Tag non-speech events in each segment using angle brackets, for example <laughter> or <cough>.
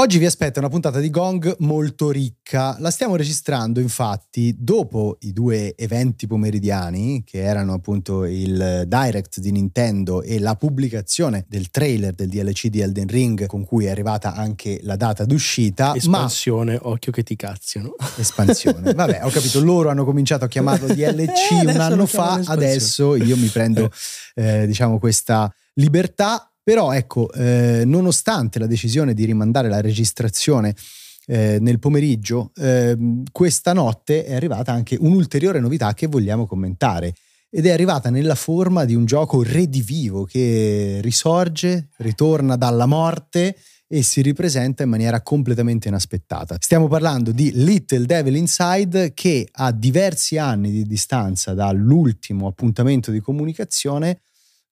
Oggi vi aspetta una puntata di Gong molto ricca. La stiamo registrando infatti dopo i due eventi pomeridiani, che erano appunto il Direct di Nintendo e la pubblicazione del trailer del DLC di Elden Ring, con cui è arrivata anche la data d'uscita. Espansione, ma... occhio che ti cazziano. Espansione. <laughs> Vabbè, ho capito, loro hanno cominciato a chiamarlo DLC eh, un anno fa, adesso io mi prendo, <laughs> eh, diciamo, questa libertà però ecco, eh, nonostante la decisione di rimandare la registrazione eh, nel pomeriggio, eh, questa notte è arrivata anche un'ulteriore novità che vogliamo commentare. Ed è arrivata nella forma di un gioco redivivo che risorge, ritorna dalla morte e si ripresenta in maniera completamente inaspettata. Stiamo parlando di Little Devil Inside che a diversi anni di distanza dall'ultimo appuntamento di comunicazione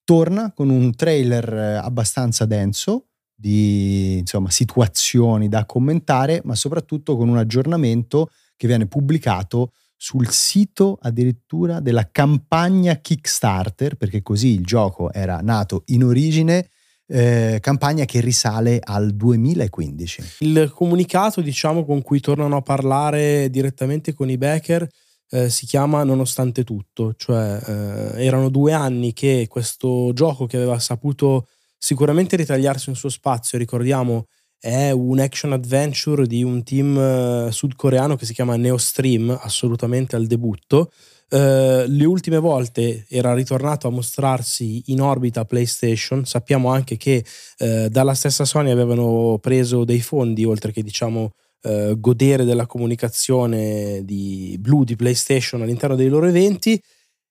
torna con un trailer eh, abbastanza denso di insomma, situazioni da commentare, ma soprattutto con un aggiornamento che viene pubblicato sul sito addirittura della campagna Kickstarter, perché così il gioco era nato in origine, eh, campagna che risale al 2015. Il comunicato, diciamo, con cui tornano a parlare direttamente con i backer eh, si chiama Nonostante tutto, cioè eh, erano due anni che questo gioco che aveva saputo sicuramente ritagliarsi un suo spazio, ricordiamo è un action adventure di un team eh, sudcoreano che si chiama Neostream, assolutamente al debutto. Uh, le ultime volte era ritornato a mostrarsi in orbita PlayStation. Sappiamo anche che uh, dalla stessa Sony avevano preso dei fondi, oltre che diciamo eh, godere della comunicazione di blu di PlayStation all'interno dei loro eventi.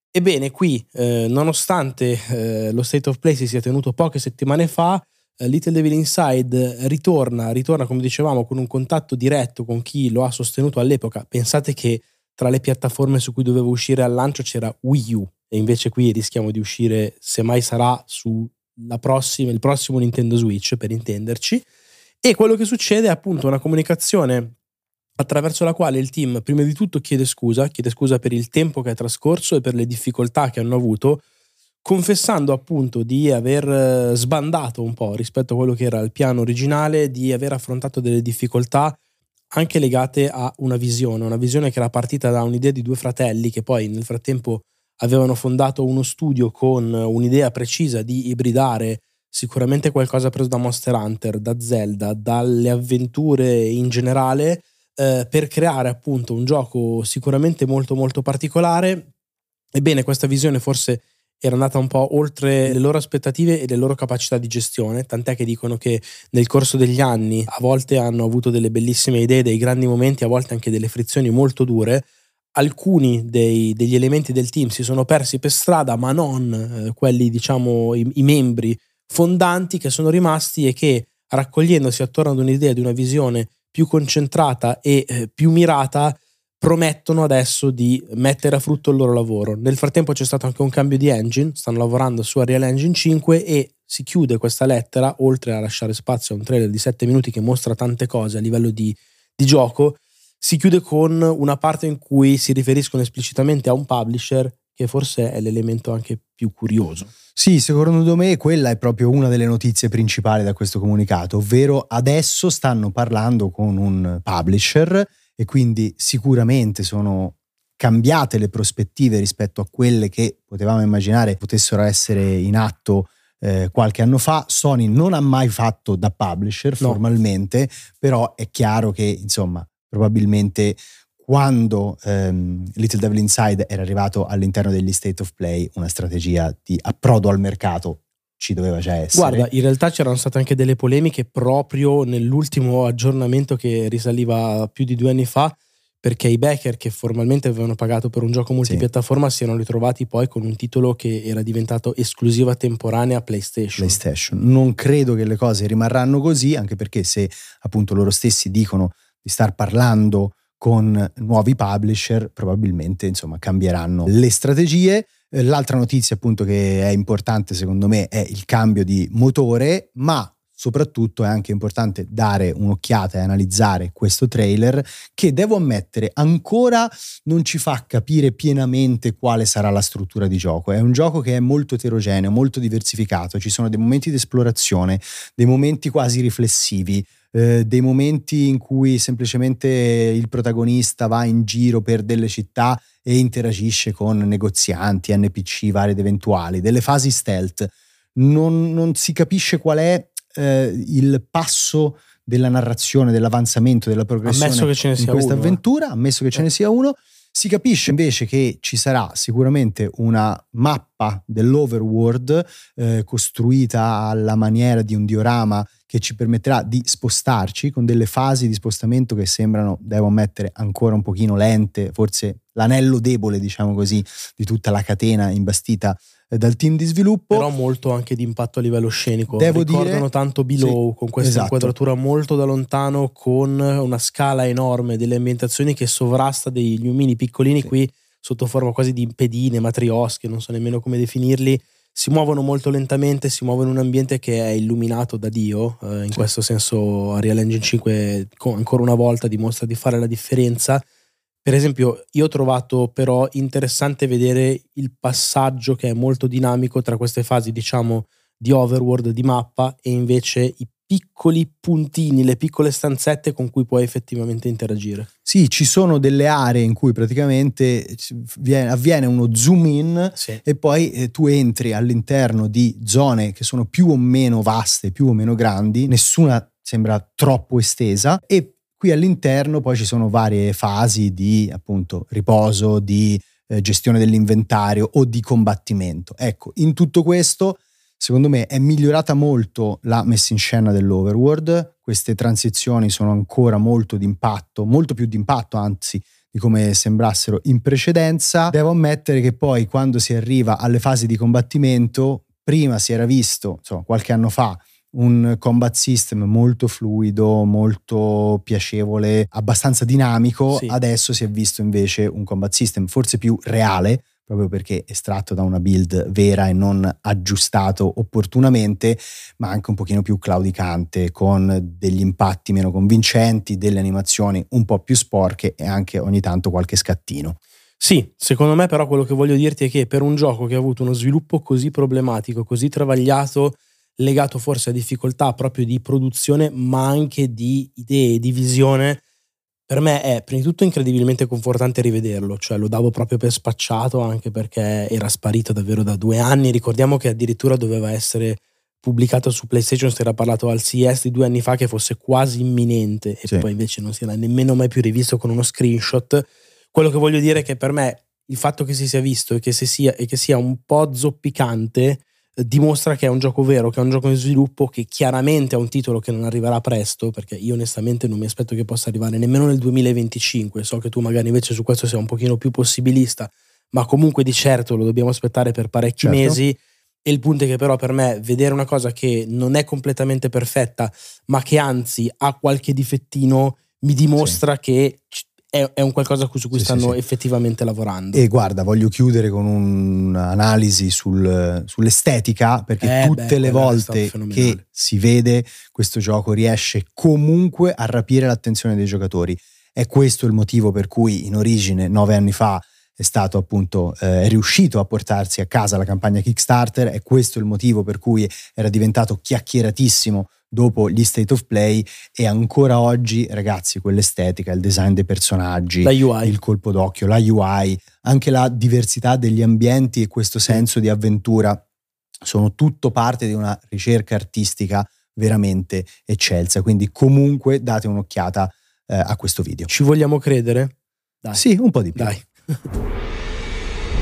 Ebbene, qui, eh, nonostante eh, lo State of Play si sia tenuto poche settimane fa, eh, Little Devil Inside ritorna, ritorna, come dicevamo, con un contatto diretto con chi lo ha sostenuto all'epoca. Pensate che tra le piattaforme su cui doveva uscire al lancio c'era Wii U e invece qui rischiamo di uscire, se mai sarà, su prossima, il prossimo Nintendo Switch, per intenderci. E quello che succede è appunto una comunicazione attraverso la quale il team prima di tutto chiede scusa, chiede scusa per il tempo che è trascorso e per le difficoltà che hanno avuto, confessando appunto di aver eh, sbandato un po' rispetto a quello che era il piano originale, di aver affrontato delle difficoltà anche legate a una visione, una visione che era partita da un'idea di due fratelli che poi nel frattempo avevano fondato uno studio con un'idea precisa di ibridare sicuramente qualcosa preso da Monster Hunter, da Zelda, dalle avventure in generale, eh, per creare appunto un gioco sicuramente molto molto particolare. Ebbene, questa visione forse era andata un po' oltre le loro aspettative e le loro capacità di gestione, tant'è che dicono che nel corso degli anni a volte hanno avuto delle bellissime idee, dei grandi momenti, a volte anche delle frizioni molto dure. Alcuni dei, degli elementi del team si sono persi per strada, ma non eh, quelli, diciamo, i, i membri fondanti che sono rimasti e che raccogliendosi attorno ad un'idea di una visione più concentrata e eh, più mirata promettono adesso di mettere a frutto il loro lavoro. Nel frattempo c'è stato anche un cambio di engine, stanno lavorando su Unreal Engine 5 e si chiude questa lettera, oltre a lasciare spazio a un trailer di 7 minuti che mostra tante cose a livello di, di gioco, si chiude con una parte in cui si riferiscono esplicitamente a un publisher che forse è l'elemento anche più curioso. Sì, secondo me quella è proprio una delle notizie principali da questo comunicato, ovvero adesso stanno parlando con un publisher e quindi sicuramente sono cambiate le prospettive rispetto a quelle che potevamo immaginare potessero essere in atto eh, qualche anno fa. Sony non ha mai fatto da publisher no. formalmente, però è chiaro che insomma probabilmente quando ehm, Little Devil Inside era arrivato all'interno degli State of Play, una strategia di approdo al mercato ci doveva già essere. Guarda, in realtà c'erano state anche delle polemiche proprio nell'ultimo aggiornamento che risaliva più di due anni fa, perché i backer che formalmente avevano pagato per un gioco multipiattaforma sì. si erano ritrovati poi con un titolo che era diventato esclusiva temporanea PlayStation. PlayStation. Non credo che le cose rimarranno così, anche perché se appunto loro stessi dicono di star parlando con nuovi publisher, probabilmente insomma cambieranno le strategie. Eh, l'altra notizia appunto che è importante secondo me è il cambio di motore, ma soprattutto è anche importante dare un'occhiata e analizzare questo trailer che devo ammettere ancora non ci fa capire pienamente quale sarà la struttura di gioco. È un gioco che è molto eterogeneo, molto diversificato, ci sono dei momenti di esplorazione, dei momenti quasi riflessivi, eh, dei momenti in cui semplicemente il protagonista va in giro per delle città e interagisce con negozianti, NPC vari ed eventuali, delle fasi stealth. Non, non si capisce qual è eh, il passo della narrazione, dell'avanzamento, della progressione in questa uno, avventura, ammesso che ce ne sia uno. Si capisce invece che ci sarà sicuramente una mappa dell'overworld eh, costruita alla maniera di un diorama che ci permetterà di spostarci con delle fasi di spostamento che sembrano, devo ammettere, ancora un pochino lente, forse l'anello debole, diciamo così, di tutta la catena imbastita dal team di sviluppo. Però molto anche di impatto a livello scenico. Devo Ricordano dire, tanto Below, sì, con questa esatto. inquadratura molto da lontano, con una scala enorme delle ambientazioni che sovrasta degli umini piccolini sì. qui sotto forma quasi di pedine, matriosche, non so nemmeno come definirli si muovono molto lentamente, si muovono in un ambiente che è illuminato da Dio, eh, in sì. questo senso Unreal Engine 5 ancora una volta dimostra di fare la differenza. Per esempio, io ho trovato però interessante vedere il passaggio che è molto dinamico tra queste fasi, diciamo, di overworld di mappa e invece i piccoli puntini, le piccole stanzette con cui puoi effettivamente interagire. Sì, ci sono delle aree in cui praticamente avviene uno zoom in sì. e poi eh, tu entri all'interno di zone che sono più o meno vaste, più o meno grandi, nessuna sembra troppo estesa e qui all'interno poi ci sono varie fasi di appunto riposo, di eh, gestione dell'inventario o di combattimento. Ecco, in tutto questo Secondo me è migliorata molto la messa in scena dell'Overworld, queste transizioni sono ancora molto d'impatto, molto più d'impatto anzi di come sembrassero in precedenza. Devo ammettere che poi quando si arriva alle fasi di combattimento, prima si era visto, insomma, qualche anno fa, un combat system molto fluido, molto piacevole, abbastanza dinamico, sì. adesso si è visto invece un combat system forse più reale, proprio perché estratto da una build vera e non aggiustato opportunamente, ma anche un pochino più claudicante, con degli impatti meno convincenti, delle animazioni un po' più sporche e anche ogni tanto qualche scattino. Sì, secondo me però quello che voglio dirti è che per un gioco che ha avuto uno sviluppo così problematico, così travagliato, legato forse a difficoltà proprio di produzione, ma anche di idee, di visione, per me è prima di tutto incredibilmente confortante rivederlo, cioè lo davo proprio per spacciato anche perché era sparito davvero da due anni. Ricordiamo che addirittura doveva essere pubblicato su PlayStation, si era parlato al CES di due anni fa che fosse quasi imminente e sì. poi invece non si era nemmeno mai più rivisto con uno screenshot. Quello che voglio dire è che per me il fatto che si sia visto e che, sia, e che sia un po' zoppicante dimostra che è un gioco vero, che è un gioco in sviluppo, che chiaramente ha un titolo che non arriverà presto, perché io onestamente non mi aspetto che possa arrivare nemmeno nel 2025, so che tu magari invece su questo sei un pochino più possibilista, ma comunque di certo lo dobbiamo aspettare per parecchi certo. mesi. E il punto è che però per me vedere una cosa che non è completamente perfetta, ma che anzi ha qualche difettino, mi dimostra sì. che è, è un qualcosa su cui sì, stanno sì, effettivamente lavorando. E guarda, voglio chiudere con un'analisi sul, sull'estetica, perché eh, tutte beh, le volte che si vede questo gioco riesce comunque a rapire l'attenzione dei giocatori. È questo il motivo per cui in origine, nove anni fa, è stato appunto eh, è riuscito a portarsi a casa la campagna Kickstarter, è questo il motivo per cui era diventato chiacchieratissimo dopo gli state of play e ancora oggi ragazzi quell'estetica, il design dei personaggi, il colpo d'occhio, la UI, anche la diversità degli ambienti e questo senso di avventura sono tutto parte di una ricerca artistica veramente eccelsa, quindi comunque date un'occhiata eh, a questo video. Ci vogliamo credere? Dai. Sì, un po' di più. Dai. <laughs>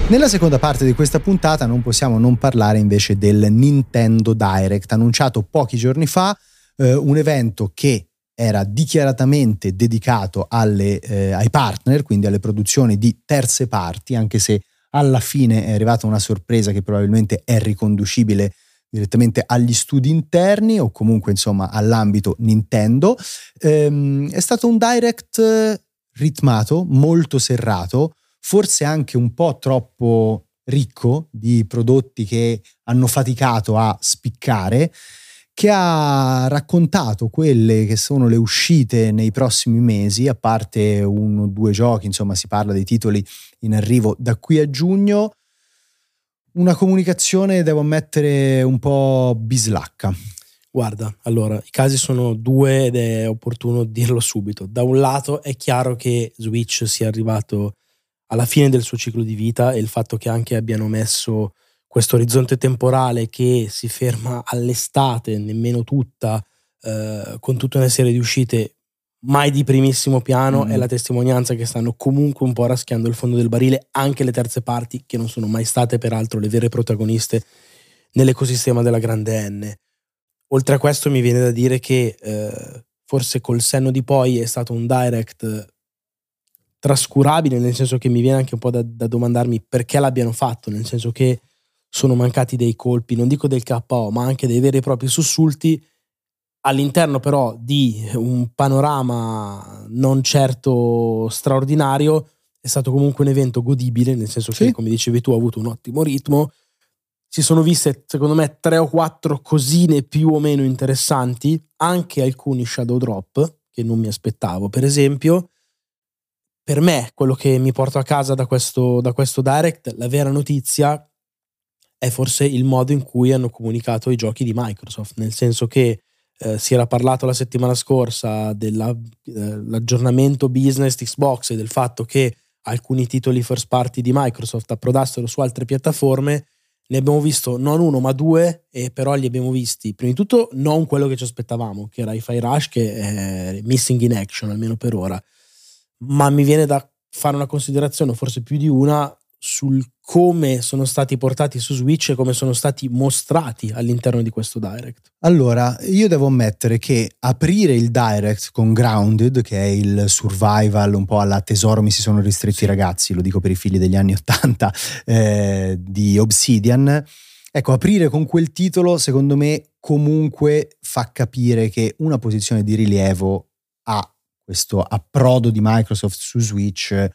Nella seconda parte di questa puntata non possiamo non parlare invece del Nintendo Direct, annunciato pochi giorni fa, eh, un evento che era dichiaratamente dedicato alle, eh, ai partner, quindi alle produzioni di terze parti, anche se alla fine è arrivata una sorpresa che probabilmente è riconducibile direttamente agli studi interni o comunque insomma all'ambito Nintendo. Ehm, è stato un direct ritmato, molto serrato, forse anche un po' troppo ricco di prodotti che hanno faticato a spiccare, che ha raccontato quelle che sono le uscite nei prossimi mesi, a parte uno o due giochi, insomma si parla dei titoli in arrivo da qui a giugno. Una comunicazione, devo ammettere, un po' bislacca. Guarda, allora, i casi sono due ed è opportuno dirlo subito. Da un lato è chiaro che Switch sia arrivato alla fine del suo ciclo di vita e il fatto che anche abbiano messo questo orizzonte temporale che si ferma all'estate, nemmeno tutta, eh, con tutta una serie di uscite mai di primissimo piano, mm. è la testimonianza che stanno comunque un po' raschiando il fondo del barile, anche le terze parti, che non sono mai state peraltro le vere protagoniste nell'ecosistema della grande N. Oltre a questo mi viene da dire che eh, forse col senno di poi è stato un direct trascurabile, nel senso che mi viene anche un po' da, da domandarmi perché l'abbiano fatto, nel senso che sono mancati dei colpi, non dico del KO, ma anche dei veri e propri sussulti all'interno però di un panorama non certo straordinario, è stato comunque un evento godibile, nel senso che, come dicevi tu, ha avuto un ottimo ritmo. Si sono viste, secondo me, tre o quattro cosine più o meno interessanti, anche alcuni shadow drop che non mi aspettavo. Per esempio, per me quello che mi porto a casa da questo, da questo direct, la vera notizia è forse il modo in cui hanno comunicato i giochi di Microsoft, nel senso che eh, si era parlato la settimana scorsa dell'aggiornamento eh, business di Xbox e del fatto che alcuni titoli first party di Microsoft approdassero su altre piattaforme. Ne abbiamo visto non uno ma due, e però li abbiamo visti prima di tutto non quello che ci aspettavamo, che era i Fire Rush, che è missing in action almeno per ora ma mi viene da fare una considerazione, forse più di una, sul come sono stati portati su Switch e come sono stati mostrati all'interno di questo direct. Allora, io devo ammettere che aprire il direct con Grounded, che è il survival un po' alla tesoro mi si sono ristretti i ragazzi, lo dico per i figli degli anni <laughs> Ottanta, eh, di Obsidian, ecco, aprire con quel titolo secondo me comunque fa capire che una posizione di rilievo ha questo approdo di Microsoft su Switch,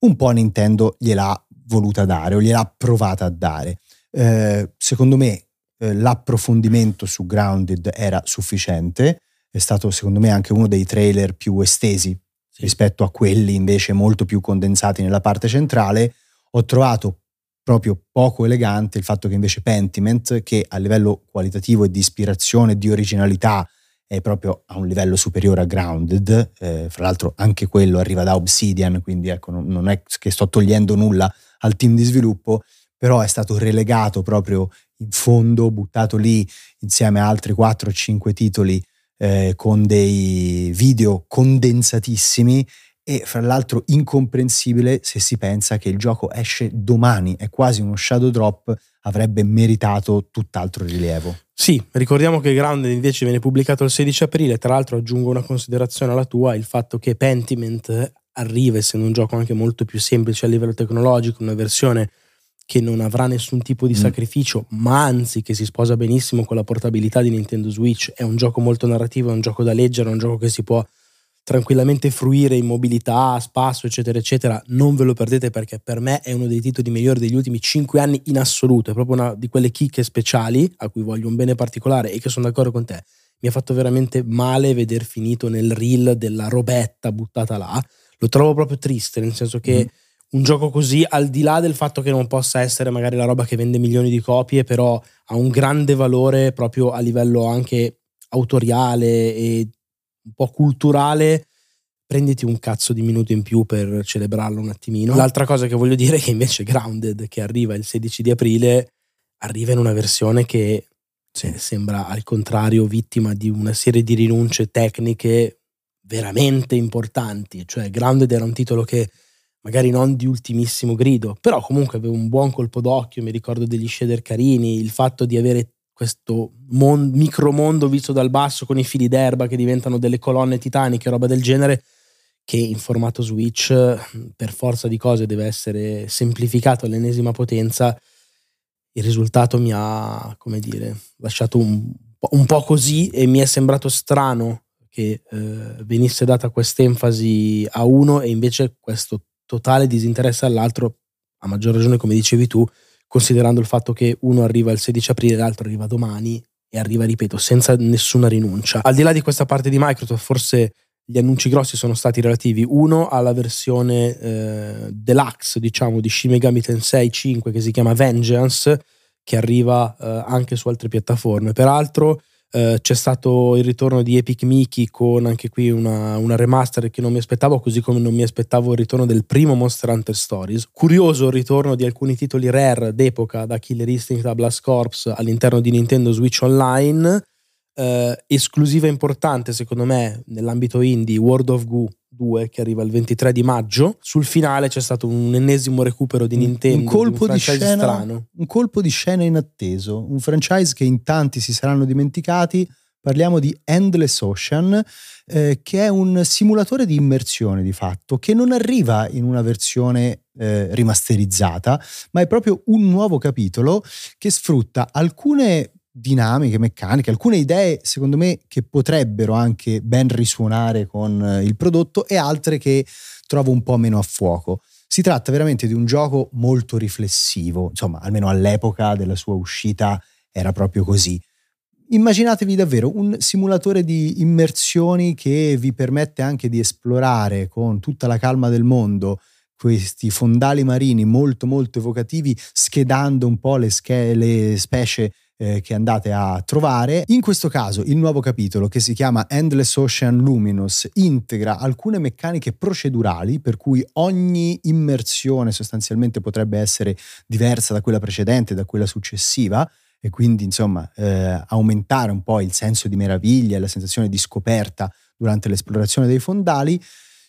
un po' Nintendo gliel'ha voluta dare o gliel'ha provata a dare. Eh, secondo me eh, l'approfondimento su Grounded era sufficiente, è stato secondo me anche uno dei trailer più estesi sì. rispetto a quelli invece molto più condensati nella parte centrale. Ho trovato proprio poco elegante il fatto che invece Pentiment, che a livello qualitativo e di ispirazione e di originalità è proprio a un livello superiore a Grounded, eh, fra l'altro anche quello arriva da Obsidian, quindi ecco, non, è che sto togliendo nulla al team di sviluppo, però è stato relegato proprio in fondo, buttato lì insieme a altri 4 o 5 titoli eh, con dei video condensatissimi e fra l'altro incomprensibile se si pensa che il gioco esce domani, è quasi uno shadow drop, avrebbe meritato tutt'altro rilievo. Sì, ricordiamo che Grounded invece viene pubblicato il 16 aprile, tra l'altro aggiungo una considerazione alla tua, il fatto che Pentiment arriva essendo un gioco anche molto più semplice a livello tecnologico, una versione che non avrà nessun tipo di mm. sacrificio, ma anzi che si sposa benissimo con la portabilità di Nintendo Switch, è un gioco molto narrativo, è un gioco da leggere, è un gioco che si può tranquillamente fruire in mobilità, spasso, eccetera, eccetera, non ve lo perdete perché per me è uno dei titoli migliori degli ultimi cinque anni in assoluto, è proprio una di quelle chicche speciali a cui voglio un bene particolare e che sono d'accordo con te. Mi ha fatto veramente male veder finito nel reel della robetta buttata là. Lo trovo proprio triste, nel senso che mm. un gioco così, al di là del fatto che non possa essere magari la roba che vende milioni di copie, però ha un grande valore proprio a livello anche autoriale e un po' culturale, prenditi un cazzo di minuto in più per celebrarlo un attimino. L'altra cosa che voglio dire è che invece Grounded, che arriva il 16 di aprile, arriva in una versione che sì. sembra al contrario vittima di una serie di rinunce tecniche veramente importanti. Cioè, Grounded era un titolo che magari non di ultimissimo grido, però comunque aveva un buon colpo d'occhio, mi ricordo degli shader carini, il fatto di avere questo mon- micromondo visto dal basso con i fili d'erba che diventano delle colonne titaniche, roba del genere, che in formato Switch per forza di cose deve essere semplificato all'ennesima potenza, il risultato mi ha, come dire, lasciato un po', un po così e mi è sembrato strano che eh, venisse data quest'enfasi a uno e invece questo totale disinteresse all'altro, a maggior ragione come dicevi tu, considerando il fatto che uno arriva il 16 aprile e l'altro arriva domani e arriva, ripeto, senza nessuna rinuncia. Al di là di questa parte di Microsoft, forse gli annunci grossi sono stati relativi uno alla versione eh, deluxe, diciamo, di Shin Megami Tensei 5 che si chiama Vengeance, che arriva eh, anche su altre piattaforme. Peraltro Uh, c'è stato il ritorno di Epic Mickey con anche qui una, una, remaster che non mi aspettavo, così come non mi aspettavo il ritorno del primo Monster Hunter Stories. Curioso il ritorno di alcuni titoli rare d'epoca, da Killer Instinct a Blast Corps all'interno di Nintendo Switch Online. Uh, esclusiva importante secondo me nell'ambito indie, World of Goo 2 che arriva il 23 di maggio. Sul finale c'è stato un ennesimo recupero di Nintendo. Un colpo di, un di scena strano. Un colpo di scena inatteso. Un franchise che in tanti si saranno dimenticati. Parliamo di Endless Ocean, eh, che è un simulatore di immersione di fatto, che non arriva in una versione eh, rimasterizzata, ma è proprio un nuovo capitolo che sfrutta alcune dinamiche, meccaniche, alcune idee secondo me che potrebbero anche ben risuonare con eh, il prodotto e altre che trovo un po' meno a fuoco. Si tratta veramente di un gioco molto riflessivo, insomma, almeno all'epoca della sua uscita era proprio così. Immaginatevi davvero un simulatore di immersioni che vi permette anche di esplorare con tutta la calma del mondo questi fondali marini molto molto evocativi, schedando un po' le, sch- le specie eh, che andate a trovare. In questo caso il nuovo capitolo che si chiama Endless Ocean Luminous integra alcune meccaniche procedurali per cui ogni immersione sostanzialmente potrebbe essere diversa da quella precedente, da quella successiva e quindi insomma eh, aumentare un po' il senso di meraviglia e la sensazione di scoperta durante l'esplorazione dei fondali.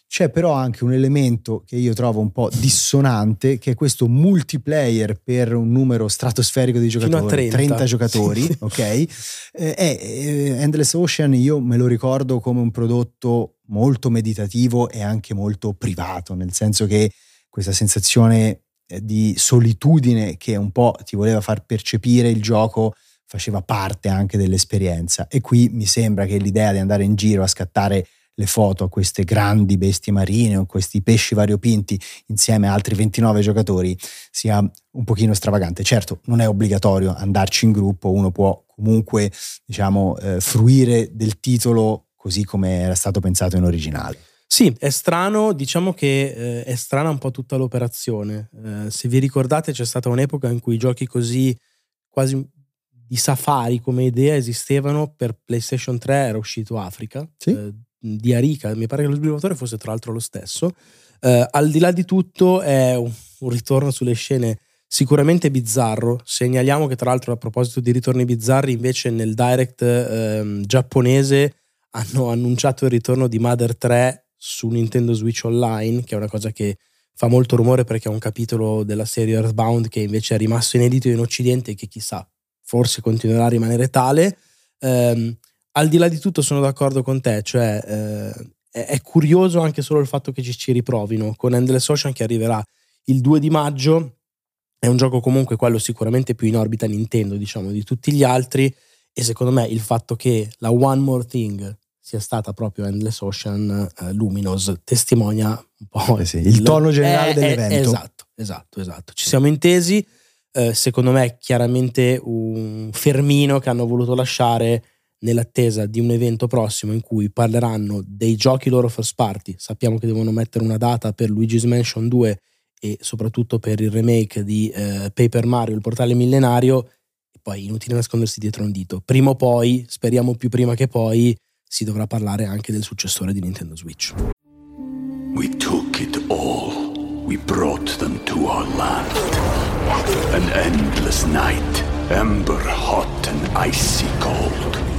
C'è però anche un elemento che io trovo un po' dissonante, che è questo multiplayer per un numero stratosferico di giocatori, 30. 30. giocatori, ok? Eh, eh, Endless Ocean io me lo ricordo come un prodotto molto meditativo e anche molto privato, nel senso che questa sensazione eh, di solitudine che un po' ti voleva far percepire il gioco faceva parte anche dell'esperienza e qui mi sembra che l'idea di andare in giro a scattare le foto a queste grandi bestie marine o questi pesci variopinti insieme a altri 29 giocatori sia un pochino stravagante. Certo, non è obbligatorio andarci in gruppo, uno può comunque diciamo eh, fruire del titolo così come era stato pensato in originale. Sì, è strano, diciamo che eh, è strana un po' tutta l'operazione. Eh, se vi ricordate c'è stata un'epoca in cui giochi così quasi di safari come idea esistevano per PlayStation 3 era uscito Africa, sì. eh, di Arica, mi pare che lo sviluppatore fosse tra l'altro lo stesso. Eh, al di là di tutto è un, ritorno sulle scene sicuramente bizzarro. Segnaliamo che tra l'altro a proposito di ritorni bizzarri invece nel direct eh, giapponese hanno annunciato il ritorno di Mother 3 su Nintendo Switch Online, che è una cosa che fa molto rumore perché è un capitolo della serie Earthbound che invece è rimasto inedito in Occidente e che chissà, forse continuerà a rimanere tale. Um, al di là di tutto sono d'accordo con te, cioè eh, è, curioso anche solo il fatto che ci, ci riprovino con Endless Ocean che arriverà il 2 di maggio, è un gioco comunque quello sicuramente più in orbita Nintendo diciamo di tutti gli altri e secondo me il fatto che la One More Thing sia stata proprio Endless Ocean uh, Luminous testimonia un po' eh sì, il, il, tono generale è, dell'evento. È, esatto, esatto, esatto. Ci siamo intesi, uh, secondo me chiaramente un fermino che hanno voluto lasciare nell'attesa di un evento prossimo in cui parleranno dei giochi loro first party. Sappiamo che devono mettere una data per Luigi's Mansion 2 e soprattutto per il remake di eh, Paper Mario, il portale millenario, e poi inutile nascondersi dietro un dito. Prima o poi, speriamo più prima che poi, si dovrà parlare anche del successore di Nintendo Switch. We took it all. We brought them to our land. An endless night, ember hot and icy cold.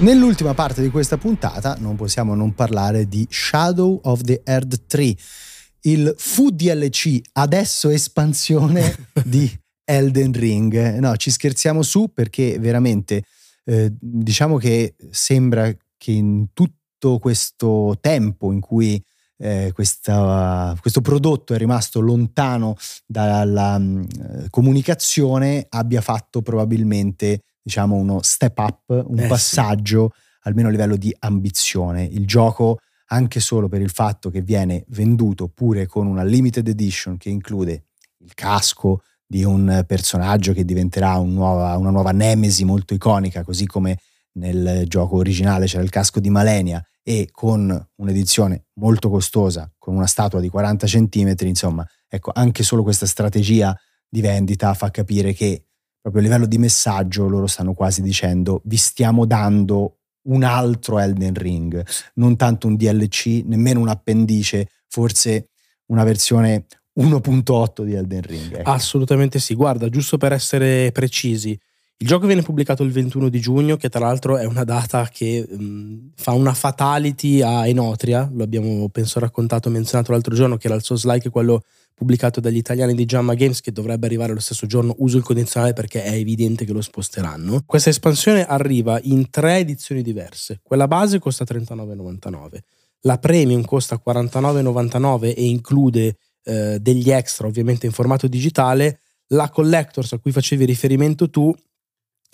Nell'ultima parte di questa puntata non possiamo non parlare di Shadow of the Earth 3, il fu DLC adesso espansione <laughs> di Elden Ring. No, ci scherziamo su perché veramente eh, diciamo che sembra che in tutto questo tempo in cui eh, questa, questo prodotto è rimasto lontano dalla um, comunicazione abbia fatto probabilmente diciamo uno step up, un Eh, passaggio almeno a livello di ambizione. Il gioco anche solo per il fatto che viene venduto pure con una limited edition che include il casco di un personaggio che diventerà un nuova, una nuova nemesi molto iconica, così come nel gioco originale c'era il casco di Malenia e con un'edizione molto costosa, con una statua di 40 cm, insomma, ecco, anche solo questa strategia di vendita fa capire che proprio a livello di messaggio loro stanno quasi dicendo vi stiamo dando un altro Elden Ring, non tanto un DLC, nemmeno un appendice, forse una versione 1.8 di Elden Ring. ecco. Assolutamente sì. Guarda, giusto per essere precisi, il gioco viene pubblicato il 21 di giugno, che tra l'altro è una data che mh, fa una fatality a Enotria. Lo abbiamo, penso, raccontato, menzionato l'altro giorno, che era il Souls-like, quello pubblicato dagli italiani di Jamma Games, che dovrebbe arrivare lo stesso giorno. Uso il condizionale perché è evidente che lo sposteranno. Questa espansione arriva in tre edizioni diverse. Quella base costa 39,99. La premium costa 49,99 e include eh, degli extra, ovviamente in formato digitale. La Collectors a cui facevi riferimento tu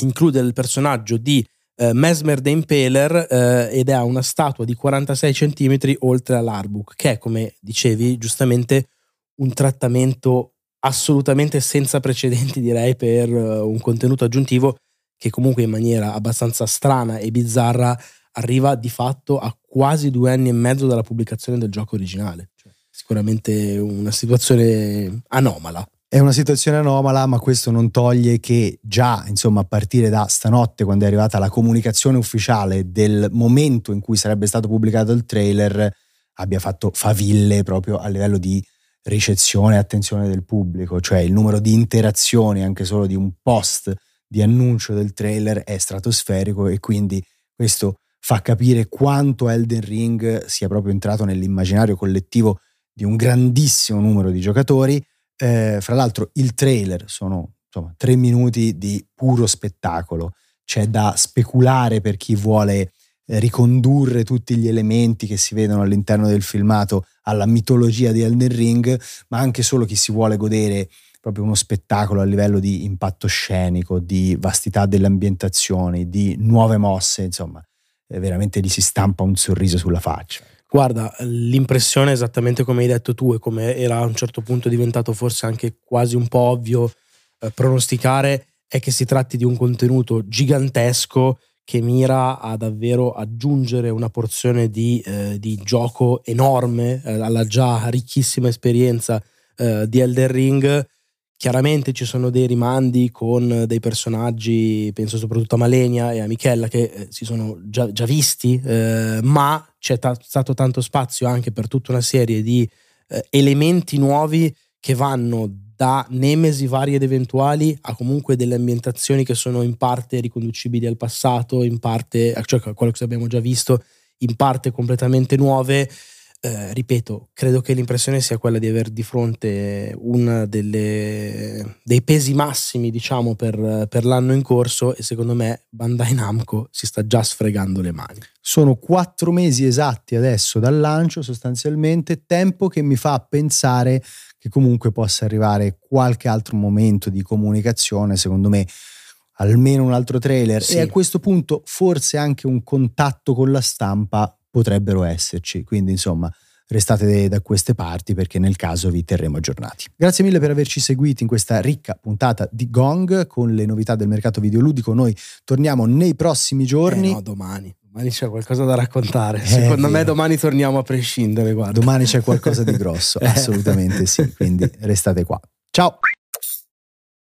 include il personaggio di eh, Mesmer the Impaler eh, ed ha una statua di 46 cm oltre all'artbook, che è, come dicevi giustamente, un trattamento assolutamente senza precedenti, direi, per eh, un contenuto aggiuntivo che comunque in maniera abbastanza strana e bizzarra arriva di fatto a quasi due anni e mezzo dalla pubblicazione del gioco originale. Cioè, sicuramente una situazione anomala. È una situazione anomala, ma questo non toglie che già, insomma, a partire da stanotte, quando è arrivata la comunicazione ufficiale del momento in cui sarebbe stato pubblicato il trailer, abbia fatto faville proprio a livello di ricezione e attenzione del pubblico, cioè il numero di interazioni anche solo di un post di annuncio del trailer è stratosferico e quindi questo fa capire quanto Elden Ring sia proprio entrato nell'immaginario collettivo di un grandissimo numero di giocatori. Eh, fra l'altro il trailer sono insomma tre minuti di puro spettacolo, c'è da speculare per chi vuole ricondurre tutti gli elementi che si vedono all'interno del filmato alla mitologia di Elden Ring, ma anche solo chi si vuole godere proprio uno spettacolo a livello di impatto scenico, di vastità delle ambientazioni, di nuove mosse, insomma, eh, veramente gli si stampa un sorriso sulla faccia. Guarda, l'impressione esattamente come hai detto tu e come era a un certo punto diventato forse anche quasi un po' ovvio eh, pronosticare è che si tratti di un contenuto gigantesco che mira a davvero aggiungere una porzione di, eh, di gioco enorme eh, alla già ricchissima esperienza eh, di Elden Ring. Chiaramente ci sono dei rimandi con dei personaggi, penso soprattutto a Malenia e a Michella, che eh, si sono già, già visti, eh, ma c'è ta- stato tanto spazio anche per tutta una serie di eh, elementi nuovi che vanno da nemesi varie ed eventuali a comunque delle ambientazioni che sono in parte riconducibili al passato, in parte, cioè a quello che abbiamo già visto in parte completamente nuove. Eh, ripeto, credo che l'impressione sia quella di avere di fronte uno dei pesi massimi, diciamo, per, per, l'anno in corso e secondo me Bandai Namco si sta già sfregando le mani. Sono quattro mesi esatti adesso dal lancio, sostanzialmente, tempo che mi fa pensare che comunque possa arrivare qualche altro momento di comunicazione, secondo me almeno un altro trailer sì. e a questo punto forse anche un contatto con la stampa potrebbero esserci. Quindi insomma restate da queste parti perché nel caso vi terremo aggiornati. Grazie mille per averci seguiti in questa ricca puntata di Gong con le novità del mercato videoludico. Noi torniamo nei prossimi giorni. Eh no, domani. Domani c'è qualcosa da raccontare. Eh, Secondo me domani torniamo a prescindere. Guarda. Domani c'è qualcosa di grosso, <laughs> assolutamente sì. Quindi restate qua. Ciao!